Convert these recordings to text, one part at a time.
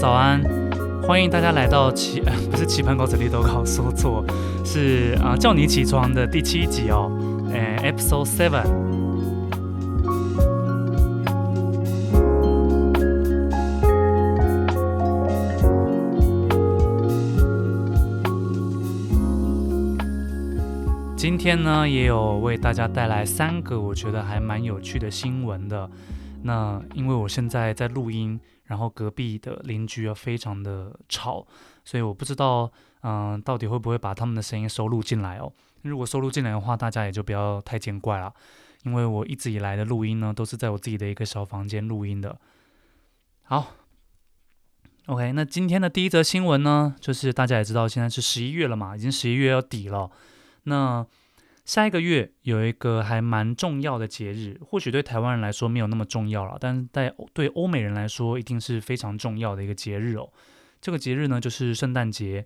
早安，欢迎大家来到棋，呃，不是棋盘稿子里都考说错，是啊，叫你起床的第七集哦，哎，Episode Seven。今天呢，也有为大家带来三个我觉得还蛮有趣的新闻的。那因为我现在在录音，然后隔壁的邻居啊非常的吵，所以我不知道，嗯、到底会不会把他们的声音收录进来哦。如果收录进来的话，大家也就不要太见怪了，因为我一直以来的录音呢，都是在我自己的一个小房间录音的。好，OK，那今天的第一则新闻呢，就是大家也知道，现在是十一月了嘛，已经十一月要底了，那。下一个月有一个还蛮重要的节日，或许对台湾人来说没有那么重要了，但是在对欧美人来说一定是非常重要的一个节日哦。这个节日呢，就是圣诞节。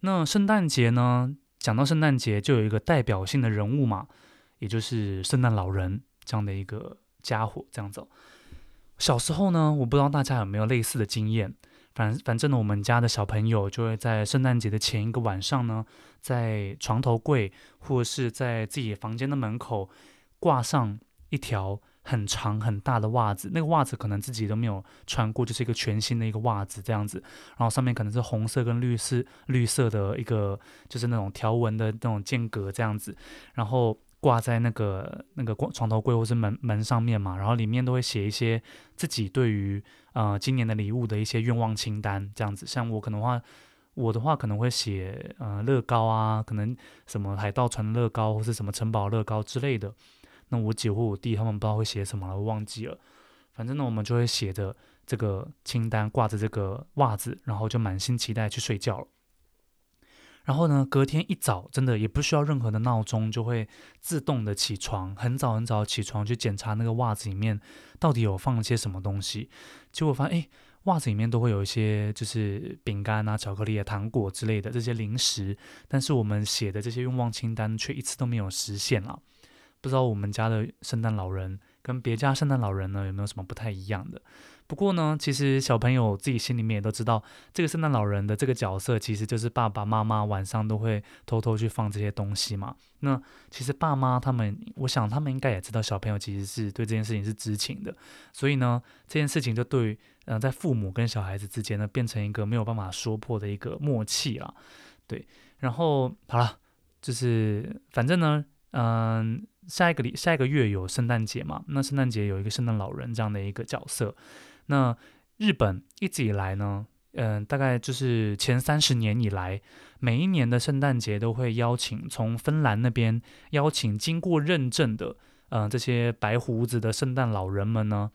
那圣诞节呢，讲到圣诞节就有一个代表性的人物嘛，也就是圣诞老人这样的一个家伙，这样子。小时候呢，我不知道大家有没有类似的经验。反反正呢，我们家的小朋友就会在圣诞节的前一个晚上呢，在床头柜或者是在自己房间的门口挂上一条很长很大的袜子。那个袜子可能自己都没有穿过，就是一个全新的一个袜子这样子。然后上面可能是红色跟绿色绿色的一个，就是那种条纹的那种间隔这样子。然后。挂在那个那个床头柜或是门门上面嘛，然后里面都会写一些自己对于呃今年的礼物的一些愿望清单，这样子。像我可能话，我的话可能会写呃乐高啊，可能什么海盗船乐高或是什么城堡乐高之类的。那我姐或我弟他们不知道会写什么了，我忘记了。反正呢，我们就会写着这个清单，挂着这个袜子，然后就满心期待去睡觉了。然后呢，隔天一早，真的也不需要任何的闹钟，就会自动的起床，很早很早起床去检查那个袜子里面到底有放了些什么东西。结果发现，哎，袜子里面都会有一些就是饼干啊、巧克力啊、糖果之类的这些零食，但是我们写的这些愿望清单却一次都没有实现了。不知道我们家的圣诞老人跟别家圣诞老人呢，有没有什么不太一样的？不过呢，其实小朋友自己心里面也都知道，这个圣诞老人的这个角色其实就是爸爸妈妈晚上都会偷偷去放这些东西嘛。那其实爸妈他们，我想他们应该也知道小朋友其实是对这件事情是知情的，所以呢，这件事情就对嗯、在父母跟小孩子之间呢，变成一个没有办法说破的一个默契了。对，然后好了，就是反正呢，嗯、下一个礼下一个月有圣诞节嘛，那圣诞节有一个圣诞老人这样的一个角色。那日本一直以来呢，嗯、大概就是前三十年以来，每一年的圣诞节都会邀请从芬兰那边邀请经过认证的，嗯、这些白胡子的圣诞老人们呢，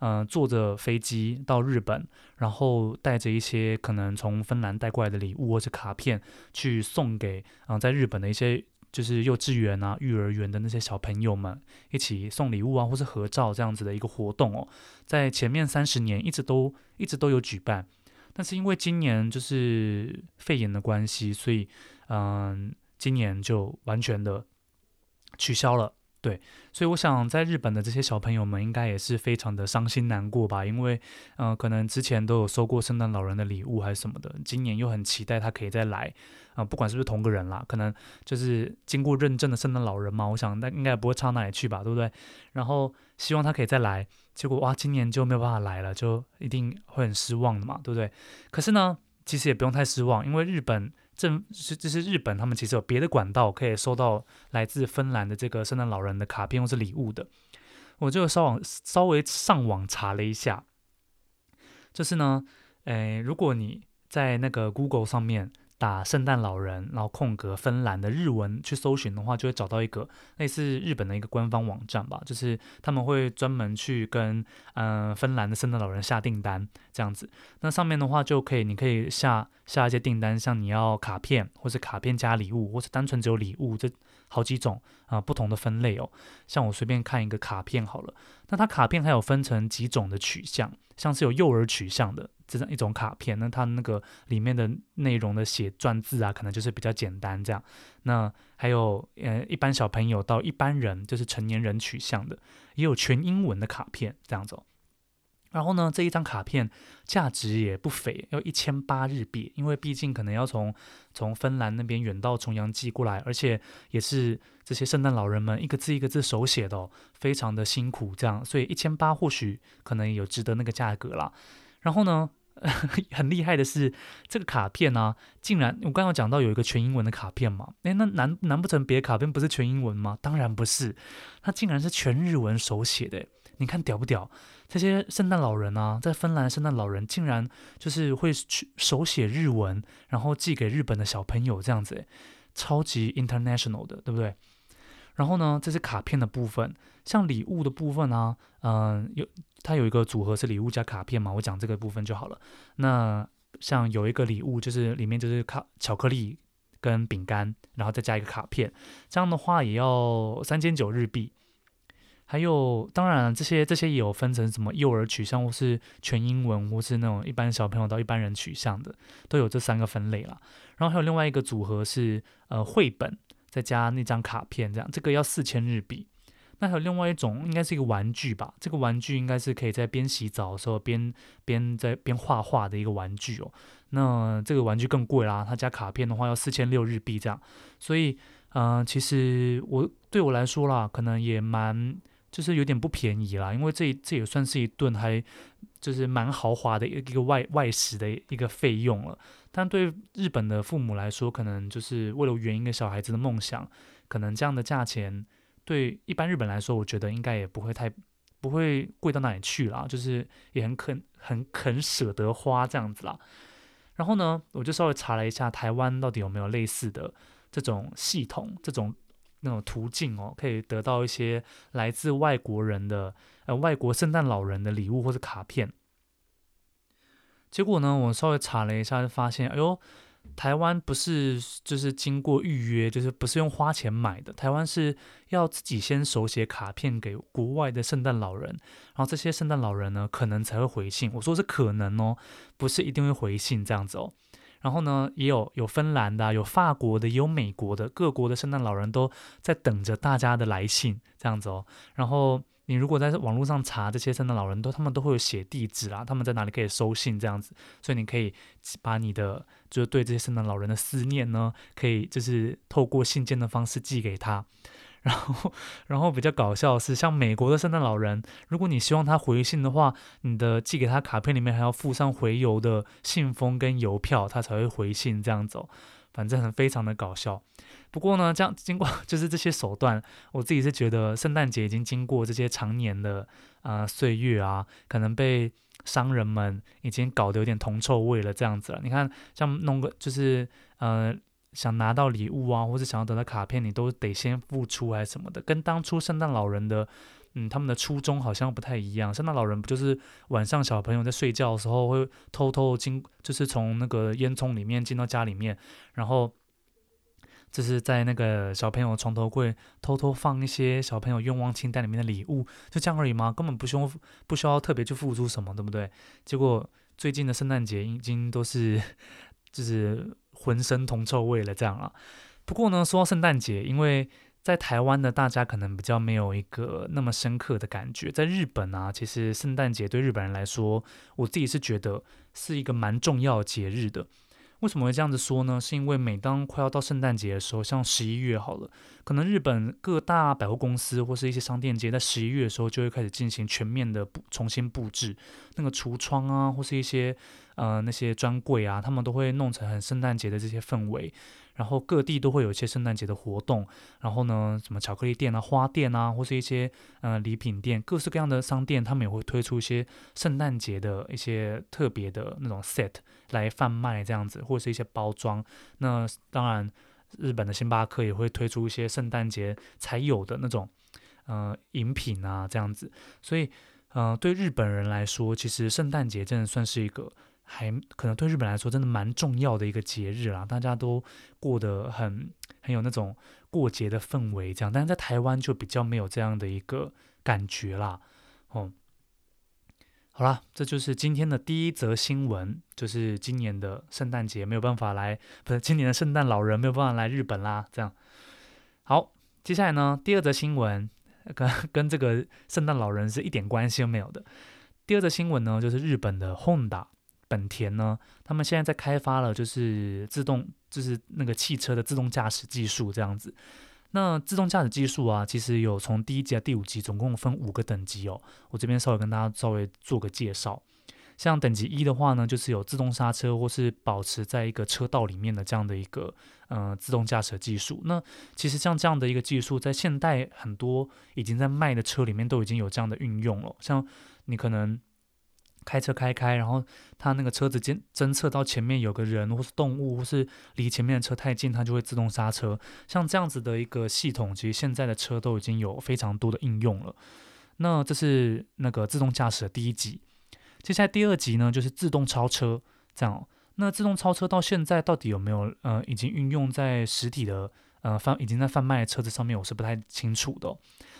嗯、坐着飞机到日本，然后带着一些可能从芬兰带过来的礼物或者卡片，去送给嗯、在日本的一些。就是幼稚园啊、幼儿园的那些小朋友们一起送礼物啊，或是合照这样子的一个活动哦，在前面三十年一直都一直都有举办，但是因为今年就是肺炎的关系，所以嗯，今年就完全的取消了。对，所以我想在日本的这些小朋友们应该也是非常的伤心难过吧，因为，嗯、可能之前都有收过圣诞老人的礼物还是什么的，今年又很期待他可以再来，啊、不管是不是同个人啦，可能就是经过认证的圣诞老人嘛，我想那应该不会差哪里去吧，对不对？然后希望他可以再来，结果哇，今年就没有办法来了，就一定会很失望的嘛，对不对？可是呢，其实也不用太失望，因为日本。这是这是日本，他们其实有别的管道可以收到来自芬兰的这个圣诞老人的卡片或是礼物的。我就稍网稍微上网查了一下，就是呢，诶，如果你在那个 Google 上面。打圣诞老人，然后空格芬兰的日文去搜寻的话，就会找到一个类似日本的一个官方网站吧，就是他们会专门去跟嗯、芬兰的圣诞老人下订单这样子。那上面的话就可以，你可以下下一些订单，像你要卡片，或是卡片加礼物，或是单纯只有礼物，这好几种啊、不同的分类哦。像我随便看一个卡片好了，那它卡片还有分成几种的取向，像是有幼儿取向的。这样一种卡片，那它那个里面的内容的写篆字啊，可能就是比较简单这样。那还有呃，一般小朋友到一般人，就是成年人取向的，也有全英文的卡片这样子。然后呢，这一张卡片价值也不菲，要一千八日币，因为毕竟可能要从从芬兰那边远道重洋寄过来，而且也是这些圣诞老人们一个字一个字手写的哦，非常的辛苦，这样，所以一千八或许可能有值得那个价格啦。然后呢，很厉害的是这个卡片呢、竟然我刚刚讲到有一个全英文的卡片嘛，诶，那难难不成别的卡片不是全英文吗？当然不是，它竟然是全日文手写的，你看屌不屌？这些圣诞老人啊，在芬兰，圣诞老人竟然就是会去手写日文，然后寄给日本的小朋友，这样子，超级 international 的，对不对？然后呢，这是卡片的部分，像礼物的部分啊，嗯、有它有一个组合是礼物加卡片嘛，我讲这个部分就好了。那像有一个礼物，就是里面就是卡巧克力跟饼干，然后再加一个卡片，这样的话也要三千九日币。还有，当然这些这些也有分成什么幼儿取向，或是全英文，或是那种一般小朋友到一般人取向的，都有这三个分类啦。然后还有另外一个组合是呃绘本，再加那张卡片，这样这个要四千日币。那还有另外一种，应该是一个玩具吧？这个玩具应该是可以在边洗澡的时候边边在边画画的一个玩具哦。那这个玩具更贵啦，它加卡片的话要四千六日币这样。所以，嗯、其实我对我来说啦，可能也蛮。就是有点不便宜啦，因为这这也算是一顿还就是蛮豪华的一个外外食的一个费用了。但对日本的父母来说，可能就是为了圆一个小孩子的梦想，可能这样的价钱对一般日本来说，我觉得应该也不会太不会贵到哪里去啦，就是也很肯很肯舍得花这样子啦。然后呢，我就稍微查了一下台湾到底有没有类似的这种系统，这种。那种途径哦，可以得到一些来自外国人的呃外国圣诞老人的礼物或者卡片。结果呢，我稍微查了一下，就发现，哎呦，台湾不是就是经过预约，就是不是用花钱买的，台湾是要自己先手写卡片给国外的圣诞老人，然后这些圣诞老人呢，可能才会回信。我说是可能哦，不是一定会回信这样子哦。然后呢，也有有芬兰的，有法国的，也有美国的，各国的圣诞老人都在等着大家的来信，这样子哦。然后你如果在网络上查这些圣诞老人都，他们都会有写地址啦，他们在哪里可以收信这样子，所以你可以把你的就是对这些圣诞老人的思念呢，可以就是透过信件的方式寄给他。然后，然后比较搞笑的是，像美国的圣诞老人，如果你希望他回信的话，你的寄给他卡片里面还要附上回邮的信封跟邮票，他才会回信这样子哦。反正很非常的搞笑。不过呢，这样经过 就是这些手段，我自己是觉得圣诞节已经经过这些常年的啊、岁月啊，可能被商人们已经搞得有点铜臭味了这样子了。你看，像弄个就是呃。想拿到礼物啊，或者想要得到卡片，你都得先付出还是什么的，跟当初圣诞老人的，嗯，他们的初衷好像不太一样。圣诞老人不就是晚上小朋友在睡觉的时候会偷偷进，就是从那个烟囱里面进到家里面，然后就是在那个小朋友床头柜偷偷放一些小朋友愿望清单里面的礼物，就这样而已吗？根本不需要不需要特别去付出什么，对不对？结果最近的圣诞节已经都是 就是。浑身铜臭味了，这样啊。不过呢，说到圣诞节，因为在台湾呢，大家可能比较没有一个那么深刻的感觉。在日本啊，其实圣诞节对日本人来说，我自己是觉得是一个蛮重要节日的。为什么会这样子说呢？是因为每当快要到圣诞节的时候，像十一月好了，可能日本各大百货公司或是一些商店街，在十一月的时候就会开始进行全面的重新布置，那个橱窗啊，或是一些呃那些专柜啊，他们都会弄成很圣诞节的这些氛围。然后各地都会有一些圣诞节的活动，然后呢，什么巧克力店啊、花店啊，或是一些呃礼品店，各式各样的商店，他们也会推出一些圣诞节的一些特别的那种 set 来贩卖这样子，或者是一些包装。那当然，日本的星巴克也会推出一些圣诞节才有的那种呃饮品啊这样子。所以，呃，对日本人来说，其实圣诞节真的算是一个。还可能对日本来说真的蛮重要的一个节日啦，大家都过得很很有那种过节的氛围，这样。但是在台湾就比较没有这样的一个感觉啦。哦，好啦，这就是今天的第一则新闻，就是今年的圣诞节没有办法来，不是今年的圣诞老人没有办法来日本啦。这样，好，接下来呢，第二则新闻跟跟这个圣诞老人是一点关系都没有的。第二则新闻呢，就是日本的 Honda 本田呢，他们现在在开发了，就是自动，就是那个汽车的自动驾驶技术这样子。那自动驾驶技术啊，其实有从第一级到第五级，总共分五个等级哦。我这边稍微跟大家稍微做个介绍。像等级一的话呢，就是有自动刹车或是保持在一个车道里面的这样的一个呃自动驾驶技术。那其实像这样的一个技术，在现代很多已经在卖的车里面都已经有这样的运用了。像你可能开车开开，然后它那个车子监侦测到前面有个人或是动物，或是离前面的车太近，它就会自动刹车。像这样子的一个系统，其实现在的车都已经有非常多的应用了。那这是那个自动驾驶的第一级。接下来第二级呢，就是自动超车，这样。那自动超车到现在到底有没有呃已经运用在实体的呃贩已经在贩卖的车子上面，我是不太清楚的。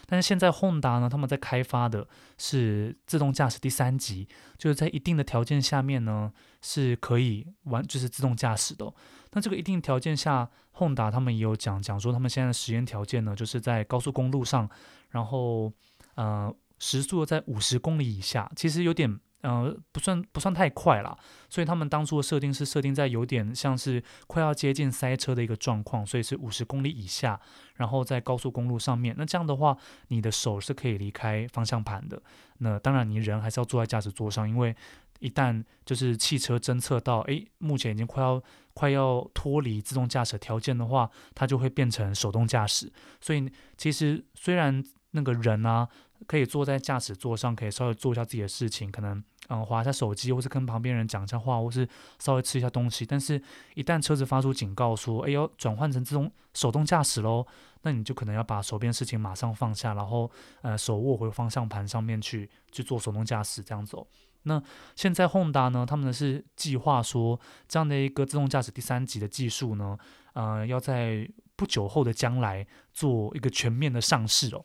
但是现在 Honda 呢，他们在开发的是自动驾驶第三级，就是在一定的条件下面呢是可以完就是自动驾驶的。那这个一定条件下，Honda 他们也有讲讲说，他们现在的实验条件呢，就是在高速公路上，然后呃时速在五十公里以下，其实有点。呃，不算不算太快啦，所以他们当初的设定是设定在有点像是快要接近塞车的一个状况，所以是五十公里以下，然后在高速公路上面，那这样的话，你的手是可以离开方向盘的。那当然，你人还是要坐在驾驶座上，因为一旦就是汽车侦测到，诶，目前已经快要快要脱离自动驾驶条件的话，它就会变成手动驾驶。所以其实虽然那个人啊，可以坐在驾驶座上，可以稍微做一下自己的事情，可能。嗯，滑一下手机，或是跟旁边人讲一下话，或是稍微吃一下东西。但是，一旦车子发出警告说“哎呦，转换成自动手动驾驶喽”，那你就可能要把手边事情马上放下，然后呃手握回方向盘上面去去做手动驾驶这样子哦。那现在 Honda 呢，他们是计划说这样的一个自动驾驶第三级的技术呢，呃，要在不久后的将来做一个全面的上市哦。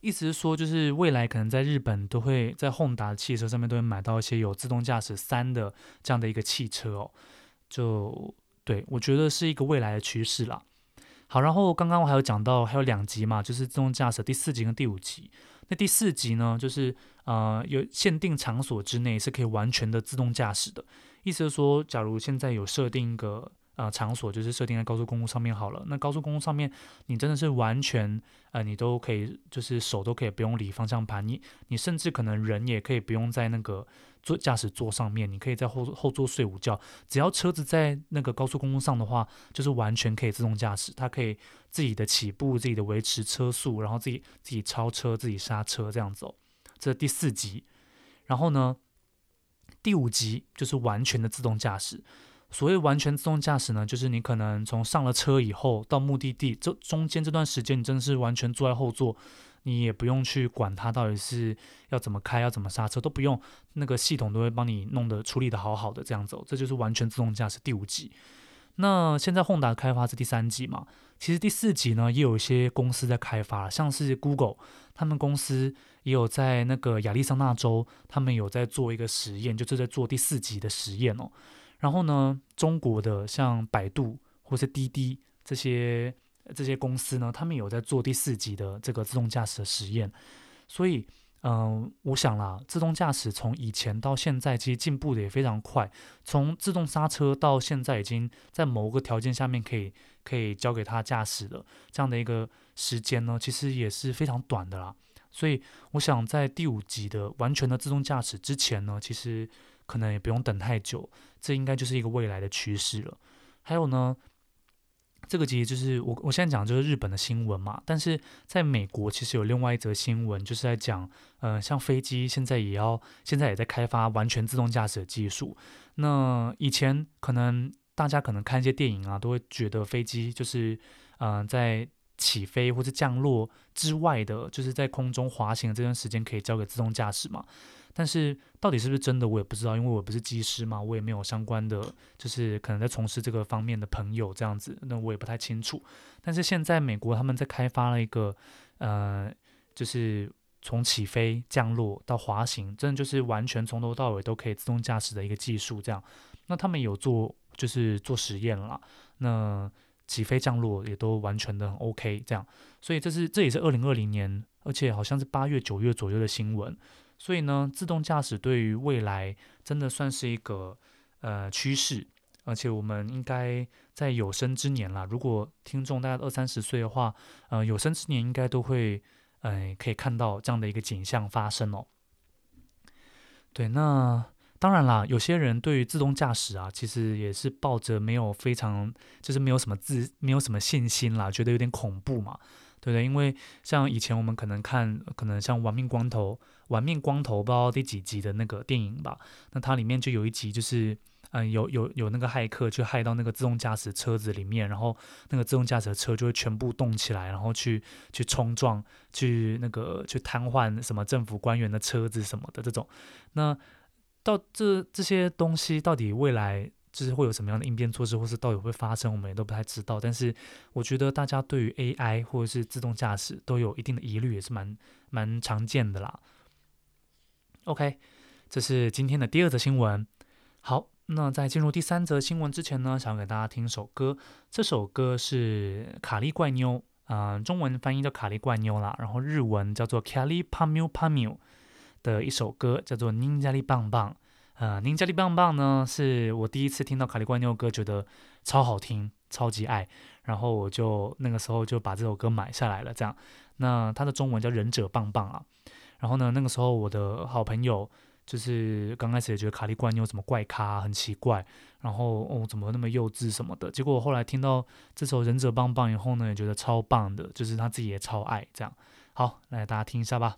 意思是说，就是未来可能在日本都会在 Honda 汽车上面都会买到一些有自动驾驶三的这样的一个汽车哦，就对，我觉得是一个未来的趋势啦。好，然后刚刚我还有讲到还有两级嘛，就是自动驾驶第四级跟第五级。那第四级呢，就是呃有限定场所之内是可以完全的自动驾驶的。意思是说，假如现在有设定一个。呃，场所就是设定在高速公路上面好了。那高速公路上面，你真的是完全，呃，你都可以，就是手都可以不用理方向盘，你你甚至可能人也可以不用在那个坐驾驶座上面，你可以在后后座睡午觉。只要车子在那个高速公路上的话，就是完全可以自动驾驶，它可以自己的起步、自己的维持车速，然后自己自己超车、自己刹车这样走。这第四级，然后呢，第五级就是完全的自动驾驶。所谓完全自动驾驶呢，就是你可能从上了车以后到目的地，这中间这段时间你真的是完全坐在后座，你也不用去管它到底是要怎么开、要怎么刹车都不用，那个系统都会帮你弄得处理得好好的这样走，这就是完全自动驾驶第五级。那现在 Honda 开发是第三级嘛？其实第四级呢也有一些公司在开发，像是 Google，他们公司也有在那个亚利桑那州，他们有在做一个实验，就是在做第四级的实验哦。然后呢，中国的像百度或是滴滴这些这些公司呢，他们有在做第四级的这个自动驾驶的实验。所以，嗯、我想啦，自动驾驶从以前到现在，其实进步的也非常快。从自动刹车到现在，已经在某个条件下面可以可以交给他驾驶的这样的一个时间呢，其实也是非常短的啦。所以，我想在第五级的完全的自动驾驶之前呢，其实。可能也不用等太久，这应该就是一个未来的趋势了。还有呢，这个其实就是我我现在讲就是日本的新闻嘛。但是在美国，其实有另外一则新闻，就是在讲，呃，像飞机现在也要，现在也在开发完全自动驾驶的技术。那以前可能大家可能看一些电影啊，都会觉得飞机就是，嗯、在起飞或者降落之外的，就是在空中滑行的这段时间可以交给自动驾驶嘛。但是到底是不是真的，我也不知道，因为我不是机师嘛，我也没有相关的，就是可能在从事这个方面的朋友这样子，那我也不太清楚。但是现在美国他们在开发了一个，呃，就是从起飞、降落到滑行，真的就是完全从头到尾都可以自动驾驶的一个技术。这样，那他们有做，就是做实验了。那起飞、降落也都完全的很 OK，这样。所以这是这也是二零二零年，而且好像是八月、九月左右的新闻。所以呢，自动驾驶对于未来真的算是一个呃趋势，而且我们应该在有生之年啦，如果听众大概二三十岁的话，呃，有生之年应该都会呃可以看到这样的一个景象发生哦。对，那当然啦，有些人对于自动驾驶啊，其实也是抱着没有非常就是没有什么自没有什么信心啦，觉得有点恐怖嘛。对不对，因为像以前我们可能看，可能像《玩命关头》《玩命光头》不知道第几集的那个电影吧？那它里面就有一集，就是嗯，有有有那个骇客去骇到那个自动驾驶车子里面，然后那个自动驾驶车就会全部动起来，然后去去冲撞，去那个去瘫痪什么政府官员的车子什么的这种。那到这这些东西到底未来？就是会有什么样的应变措施，或是到底会发生，我们也都不太知道。但是我觉得大家对于 AI 或者是自动驾驶都有一定的疑虑，也是蛮蛮常见的啦。OK，这是今天的第二则新闻。好，那在进入第三则新闻之前呢，想给大家听首歌。这首歌是卡利怪妞，嗯、中文翻译叫卡利怪妞啦，然后日文叫做 Kali Pamyu Pamyu 的一首歌，叫做 Ninjari 棒棒。呃，Ninjari 棒棒呢，是我第一次听到卡利怪妞歌，觉得超好听，超级爱，然后我就那个时候就把这首歌买下来了。这样，那它的中文叫忍者棒棒啊。然后呢，那个时候我的好朋友就是刚开始也觉得卡利怪妞怎么怪咖，很奇怪，然后哦怎么那么幼稚什么的。结果后来听到这首忍者棒棒以后呢，也觉得超棒的，就是他自己也超爱这样。好，来大家听一下吧。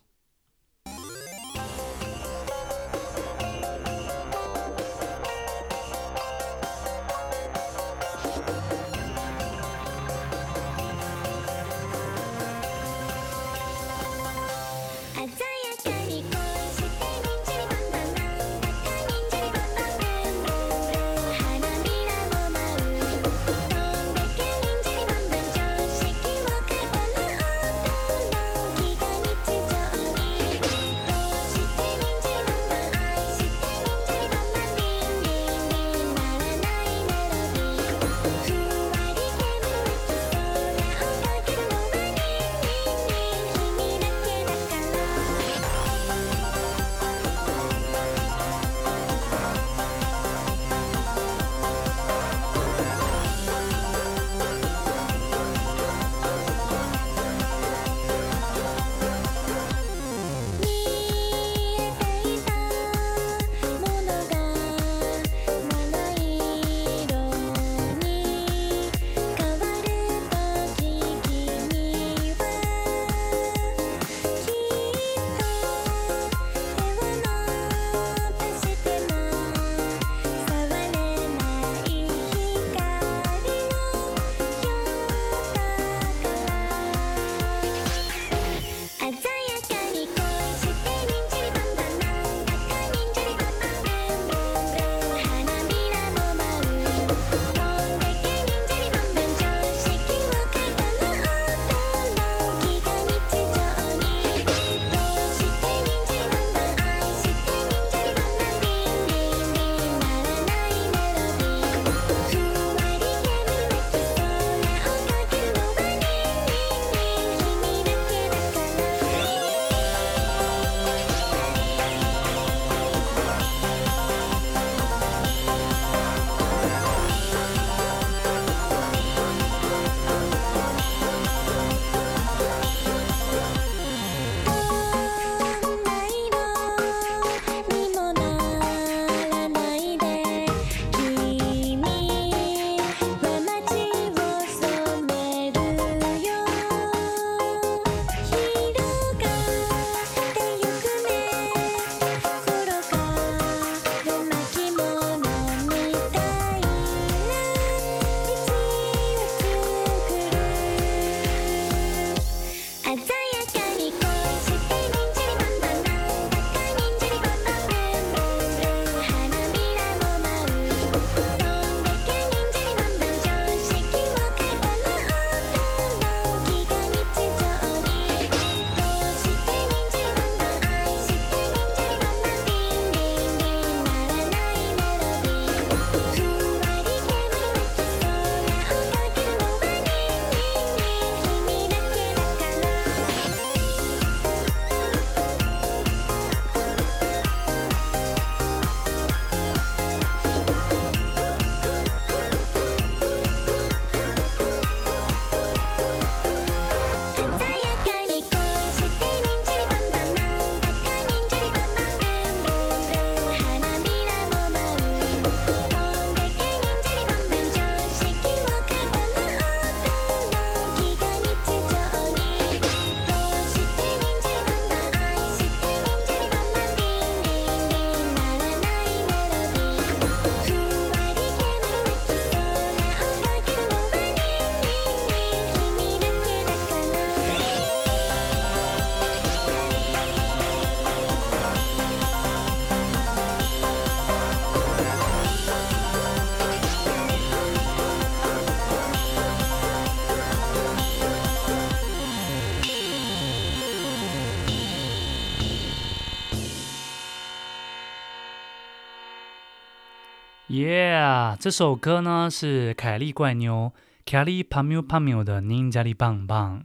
啊这首歌呢是凯莉怪妞 Kelly Pamu Pamu 的 Ninja 里棒棒。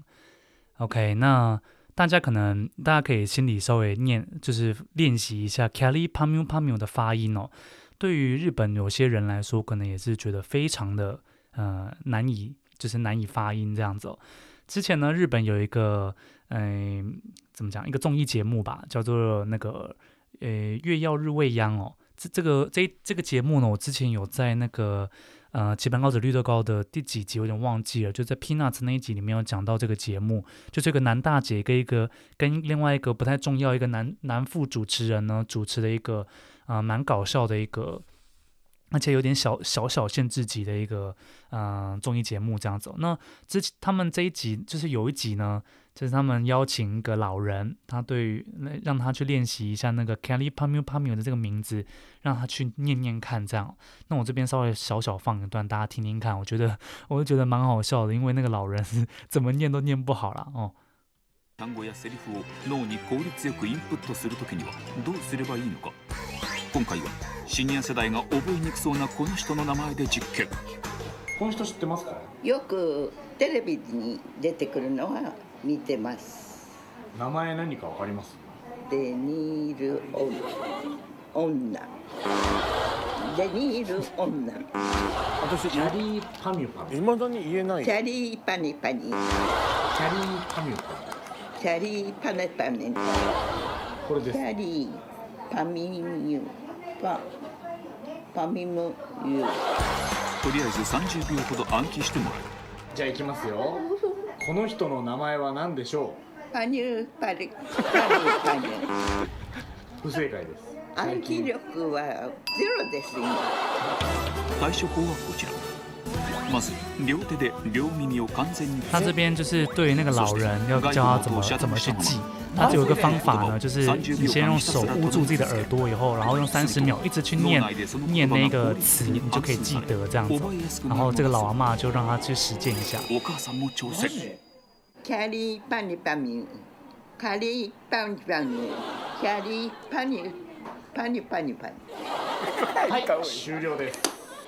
OK，那大家可能大家可以心里稍微念，就是练习一下 Kelly Pamu Pamu 的发音哦。对于日本有些人来说，可能也是觉得非常的呃难以，就是难以发音这样子哦。之前呢，日本有一个嗯、怎么讲，一个综艺节目吧，叫做那个呃月曜日未央哦。这这个这这个节目呢，我之前有在那个呃《棋盘高子绿豆糕》的第几集，我有点忘记了。就在 Peanuts 那一集里面有讲到这个节目，就这个男大姐跟一个跟另外一个不太重要一个男男副主持人呢主持的一个啊、呃、蛮搞笑的一个。而且有点小小小限制级的一个嗯、呃、综艺节目这样子。那之前他们这一集就是有一集呢，就是他们邀请一个老人，他对于让他去练习一下那个 Kelly Pamio Pamio 的这个名字，让他去念念看这样。那我这边稍微小小放一段，大家听听看。我觉得我就觉得蛮好笑的，因为那个老人是怎么念都念不好了哦。今回はシニア世代が覚えにくそうなこの人の名前で実験この人知ってますかよくテレビに出てくるのは 见てます。名前何かわかります？デニール女。デニール女。私キャリーパミュパミいまだに言えない。キャリーパニパニキャリーパミュパミキャリーパネパネこれです。キャリーパミミュ。パパミムユとりあえず30秒ほど暗记してもらう。じゃあいきますよこの人の名前は何でしょパニュパリパニュう不正解です。暗记力はゼロです今。対処法はこちら。まず両手で両耳を完全に他这边就是对于那个老人要教他怎么怎么去记。那有一个方法呢，就是你先用手捂住自己的耳朵，以后然后用三十秒一直去念念那个词，你就可以记得这样子。然后这个老阿妈就让他去实践一下。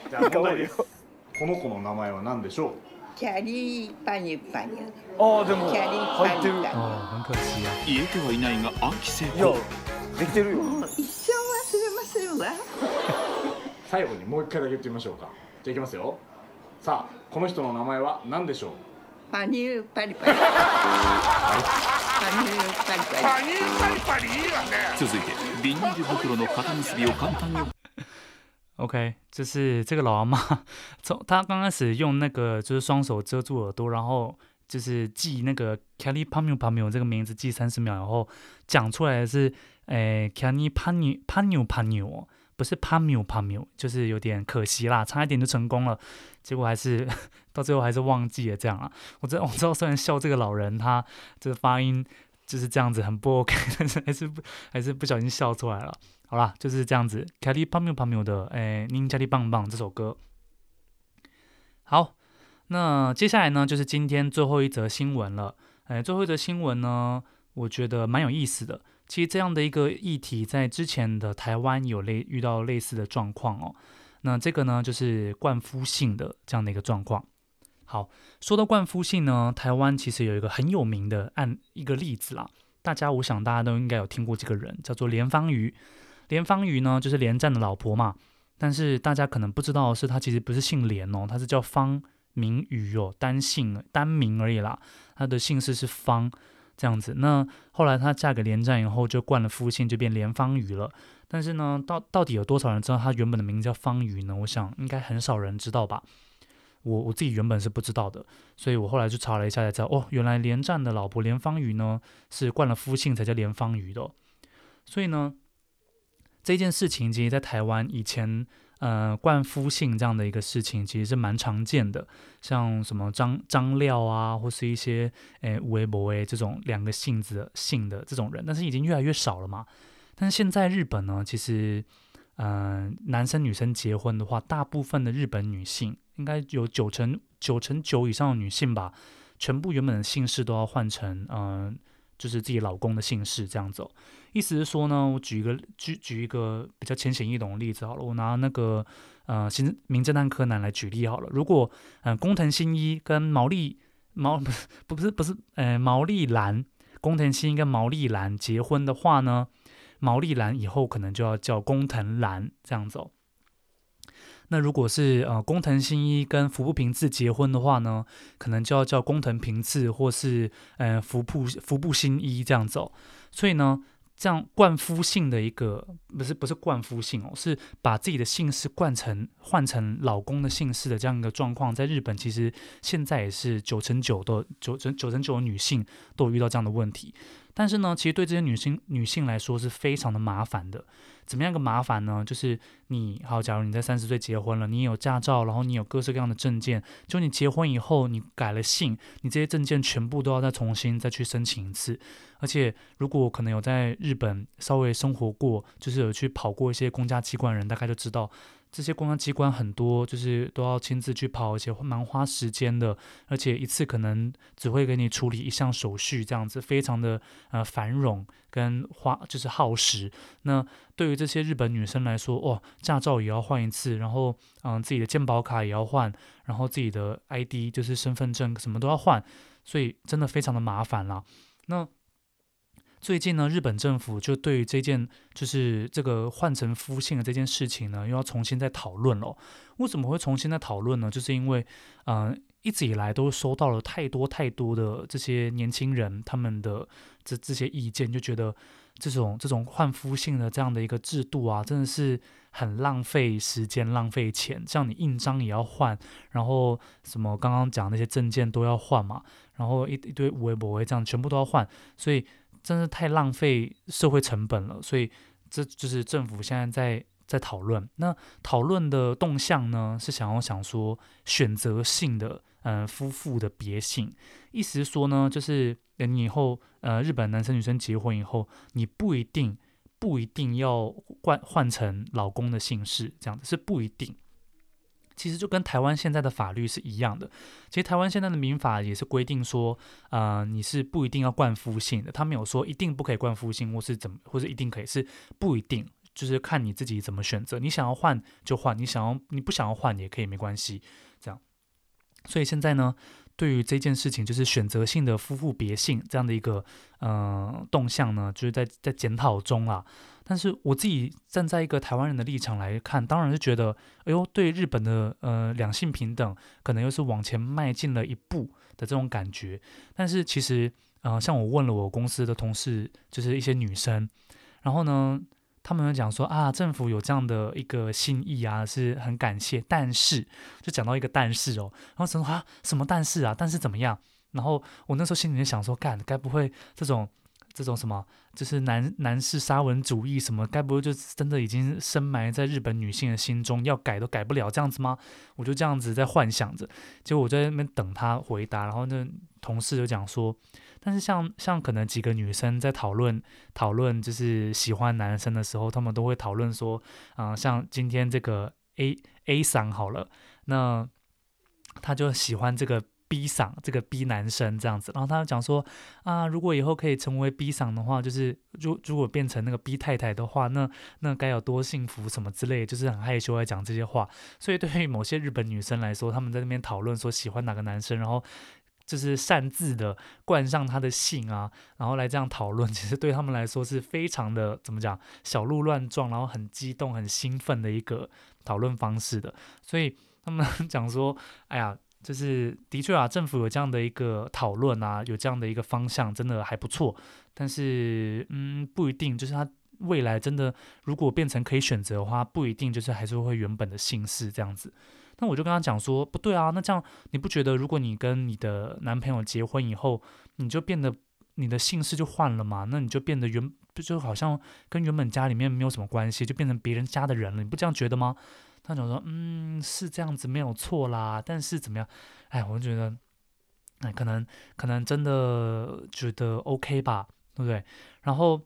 この子の名前は何でしょう？キャリーパニパニああでもキャリー入ってる。パニパニ哦，很可惜啊。言えてはいないが暗记成いや功できてるよ。もう一生忘れませんわ。最后にもう一回だけ言ってみましょうか。じゃあいきますよ。さあこの人の名前は何でしょう？パニューパリパリ。パニューパリパリ。続いてビニール袋の肩结びを简単に OK，就是这个老阿妈从他刚开始用那个就是双手遮住耳朵，然后就是记那个 Kelly Pamio Pamio 这个名字记三十秒，然后讲出来的是诶 Kelly Pamio Pamio Pamio，不是 Pamio Pamio，就是有点可惜啦，差一点就成功了，结果还是 到最后还是忘记了这样啊。我知道我知道，虽然笑这个老人他这个发音就是这样子很不 OK，但是还是不还是不小心笑出来了。好啦，就是这样子。Kelly Pamio Pamio 的诶，Ninja 里棒棒这首歌。好，那接下来呢，就是今天最后一则新闻了。诶，最后一则新闻呢，我觉得蛮有意思的。其实这样的一个议题，在之前的台湾有类遇到类似的状况哦。那这个呢，就是冠夫性的这样的一个状况。好，说到冠夫姓呢，台湾其实有一个很有名的案一个例子啦。大家，我想大家都应该有听过这个人，叫做连方瑜。连方瑜呢，就是连战的老婆嘛。但是大家可能不知道的是，她其实不是姓连哦，她是叫方明瑀哦，单姓单名而已啦。她的姓氏是方这样子。那后来她嫁给连战以后，就冠了夫姓，就变连方瑜了。但是呢，到到底有多少人知道她原本的名字叫方瑜呢？我想应该很少人知道吧。我我自己原本是不知道的，所以我后来就查了一下才知道，哦，原来连战的老婆连方瑜呢，是冠了夫姓才叫连方瑜的。所以呢。这件事情其实，在台湾以前，呃，冠夫姓这样的一个事情，其实是蛮常见的。像什么张张廖啊，或是一些诶吴为博诶这种两个姓子姓的这种人，但是已经越来越少了嘛。但是现在日本呢，其实，嗯、男生女生结婚的话，大部分的日本女性，应该有九成九成九以上的女性吧，全部原本的姓氏都要换成嗯、就是自己老公的姓氏这样子哦。意思是说呢，我举一个举举一个比较浅显易懂的例子好了，我拿那个呃新名侦探柯南来举例好了。如果嗯工、藤新一跟毛利毛 不是不是不是呃毛利兰，工藤新一跟毛利兰结婚的话呢，毛利兰以后可能就要叫工藤兰这样子哦。那如果是呃工藤新一跟服部平次结婚的话呢，可能就要叫工藤平次或是呃服部服部新一这样走。所以呢。这样冠夫姓的一个不是不是冠夫姓哦，是把自己的姓氏冠成换成老公的姓氏的这样一个状况，在日本其实现在也是九成九的九成九成九的女性都有遇到这样的问题。但是呢，其实对这些女性女性来说是非常的麻烦的。怎么样个麻烦呢？就是你好，假如你在三十岁结婚了，你有驾照，然后你有各式各样的证件，就你结婚以后你改了姓，你这些证件全部都要再重新再去申请一次。而且如果可能有在日本稍微生活过，就是有去跑过一些公家机关的人，大概就知道。这些公安机关很多，就是都要亲自去跑，而且蛮花时间的，而且一次可能只会给你处理一项手续，这样子非常的呃繁冗跟花就是耗时。那对于这些日本女生来说，哦，驾照也要换一次，然后嗯自己的健保卡也要换，然后自己的 ID 就是身份证什么都要换，所以真的非常的麻烦啦。那最近呢，日本政府就对于这件就是这个换成夫姓的这件事情呢，又要重新再讨论了。为什么会重新再讨论呢？就是因为，嗯、呃，一直以来都收到了太多太多的这些年轻人他们的这这些意见，就觉得这种这种换夫姓的这样的一个制度啊，真的是很浪费时间、浪费钱。像你印章也要换，然后什么刚刚讲那些证件都要换嘛，然后一一堆有的没的这样全部都要换，所以。真是太浪费社会成本了，所以这就是政府现在在在讨论。那讨论的动向呢，是想要想说选择性的，嗯、夫妇的别姓，意思是说呢，就是等你以后呃，日本男生女生结婚以后，你不一定不一定要换换成老公的姓氏，这样子是不一定。其实就跟台湾现在的法律是一样的。其实台湾现在的民法也是规定说，呃，你是不一定要冠夫姓的。他没有说一定不可以冠夫姓，或是怎么，或是一定可以，是不一定，就是看你自己怎么选择。你想要换就换，你想要你不想要换也可以，没关系。这样，所以现在呢，对于这件事情，就是选择性的夫妇别姓这样的一个呃动向呢，就是在在检讨中啊。但是我自己站在一个台湾人的立场来看，当然是觉得，哎呦，对日本的呃两性平等，可能又是往前迈进了一步的这种感觉。但是其实，呃，像我问了我公司的同事，就是一些女生，然后呢，他们讲说啊，政府有这样的一个心意啊，是很感谢。但是，就讲到一个但是哦，然后什么啊，什么但是啊，但是怎么样？然后我那时候心里面想说，干，该不会这种。这种什么，就是男男士沙文主义什么，该不会就真的已经深埋在日本女性的心中，要改都改不了这样子吗？我就这样子在幻想着，结果我在那边等他回答，然后那同事就讲说，但是像像可能几个女生在讨论讨论，就是喜欢男生的时候，他们都会讨论说，啊、像今天这个 A A 桑好了，那他就喜欢这个。B 赏这个 B 男生这样子，然后他讲说啊，如果以后可以成为 B 赏的话，就是如如果变成那个 B 太太的话，那那该有多幸福什么之类，就是很害羞来讲这些话。所以对于某些日本女生来说，他们在那边讨论说喜欢哪个男生，然后就是擅自的冠上他的姓啊，然后来这样讨论，其实对他们来说是非常的怎么讲，小鹿乱撞，然后很激动、很兴奋的一个讨论方式的。所以他们 讲说，哎呀。就是的确啊，政府有这样的一个讨论啊，有这样的一个方向，真的还不错。但是，嗯，不一定，就是他未来真的如果变成可以选择的话，不一定就是还是会原本的姓氏这样子。那我就跟他讲说，不对啊，那这样你不觉得，如果你跟你的男朋友结婚以后，你就变得你的姓氏就换了嘛？那你就变得原不就好像跟原本家里面没有什么关系，就变成别人家的人了，你不这样觉得吗？他讲说，嗯，是这样子没有错啦，但是怎么样？哎，我就觉得，哎，可能可能真的觉得 OK 吧，对不对？然后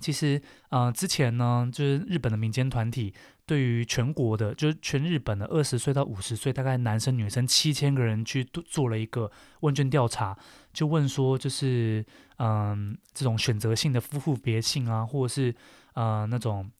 其实，呃，之前呢，就是日本的民间团体对于全国的，就是全日本的二十岁到五十岁，大概男生女生七千个人去做了一个问卷调查，就问说，就是，嗯、这种选择性的夫妇别姓啊，或者是，呃，那种，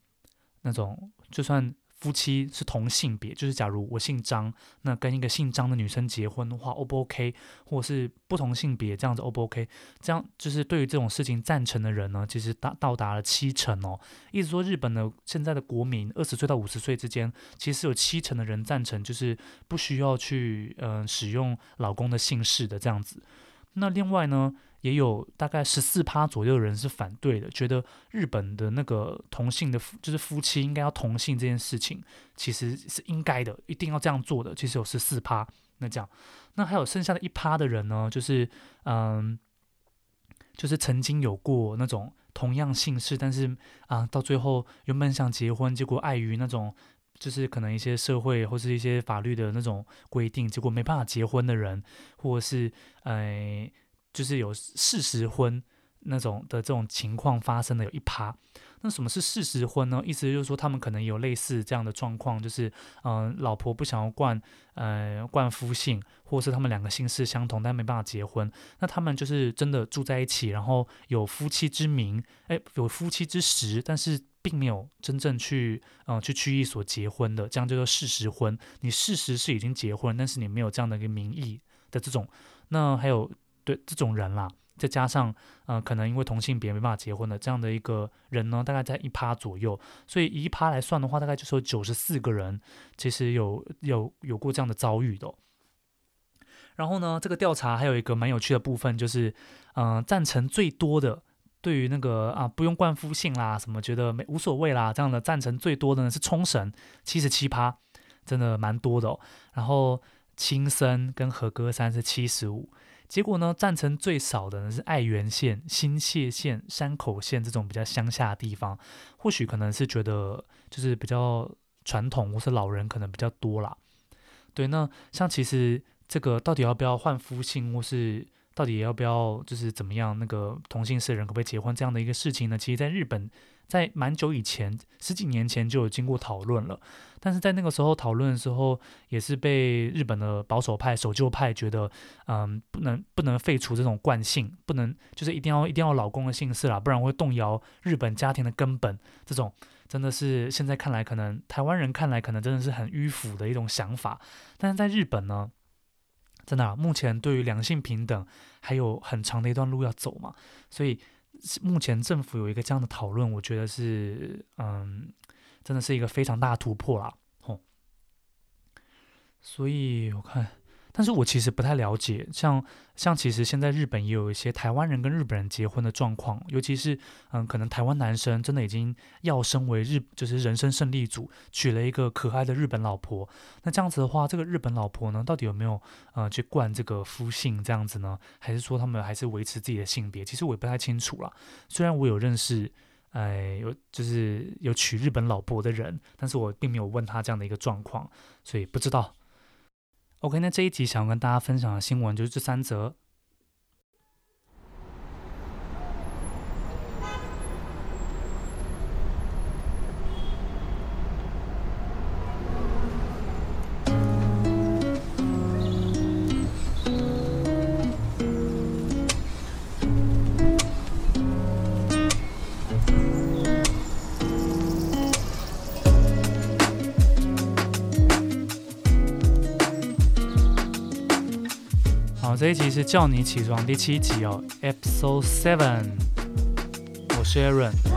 那种，就算。夫妻是同性别，就是假如我姓张，那跟一个姓张的女生结婚的话，O 不 OK？或者是不同性别这样子，O 不 OK？这样就是对于这种事情赞成的人呢，其实达到达了七成哦。意思说，日本的现在的国民二十岁到五十岁之间，其实有七成的人赞成，就是不需要去嗯、使用老公的姓氏的这样子。那另外呢，也有大概十四趴左右的人是反对的，觉得日本的那个同性的夫就是夫妻应该要同性这件事情，其实是应该的，一定要这样做的。其实有十四趴，那这样，那还有剩下的一趴的人呢，就是嗯，就是曾经有过那种同样姓氏，但是啊，到最后原本想结婚，结果碍于那种就是可能一些社会或是一些法律的那种规定，结果没办法结婚的人，或者是哎。就是有事实婚那种的这种情况发生的有一趴，那什么是事实婚呢？意思就是说他们可能有类似这样的状况，就是嗯、老婆不想要冠呃冠夫姓，或者是他们两个姓氏相同，但没办法结婚，那他们就是真的住在一起，然后有夫妻之名，哎，有夫妻之实，但是并没有真正去嗯、呃、去区役所结婚的，这样叫做事实婚。你事实是已经结婚，但是你没有这样的一个名义的这种，那还有。对这种人啦，再加上呃，可能因为同性别没办法结婚的这样的一个人呢，大概在一趴左右，所以以一趴来算的话，大概就是有九十四个人其实有有有过这样的遭遇的。然后呢，这个调查还有一个蛮有趣的部分，就是嗯、赞成最多的，对于那个啊不用冠夫姓啦，什么觉得没无所谓啦，这样的赞成最多的呢是冲绳七十七趴，真的蛮多的哦。然后青森跟和歌山是七十五。结果呢，赞成最少的呢是爱媛县、新泻县、山口县这种比较乡下的地方，或许可能是觉得就是比较传统，或是老人可能比较多啦。对，那像其实这个到底要不要换夫姓，或是到底要不要就是怎么样，那个同姓氏人可不可以结婚这样的一个事情呢？其实在日本。在蛮久以前，十几年前就有经过讨论了，但是在那个时候讨论的时候，也是被日本的保守派、守旧派觉得，嗯，不能不能废除这种惯性，不能就是一定要一定要老公的姓氏啦，不然会动摇日本家庭的根本。这种真的是现在看来，可能台湾人看来可能真的是很迂腐的一种想法，但是在日本呢，真的，目前对于两性平等还有很长的一段路要走嘛，所以。目前政府有一个这样的讨论，我觉得是，嗯，真的是一个非常大的突破啦，哦。所以我看。但是我其实不太了解，像像其实现在日本也有一些台湾人跟日本人结婚的状况，尤其是嗯，可能台湾男生真的已经要升为日，就是人生胜利组，娶了一个可爱的日本老婆。那这样子的话，这个日本老婆呢，到底有没有呃去冠这个夫姓这样子呢？还是说他们还是维持自己的性别？其实我也不太清楚啦。虽然我有认识，哎，有就是有娶日本老婆的人，但是我并没有问他这样的一个状况，所以不知道。OK，那这一集想要跟大家分享的新闻就是这三则。这一集是叫你起床第七集哦，Episode Seven，我是 Aaron。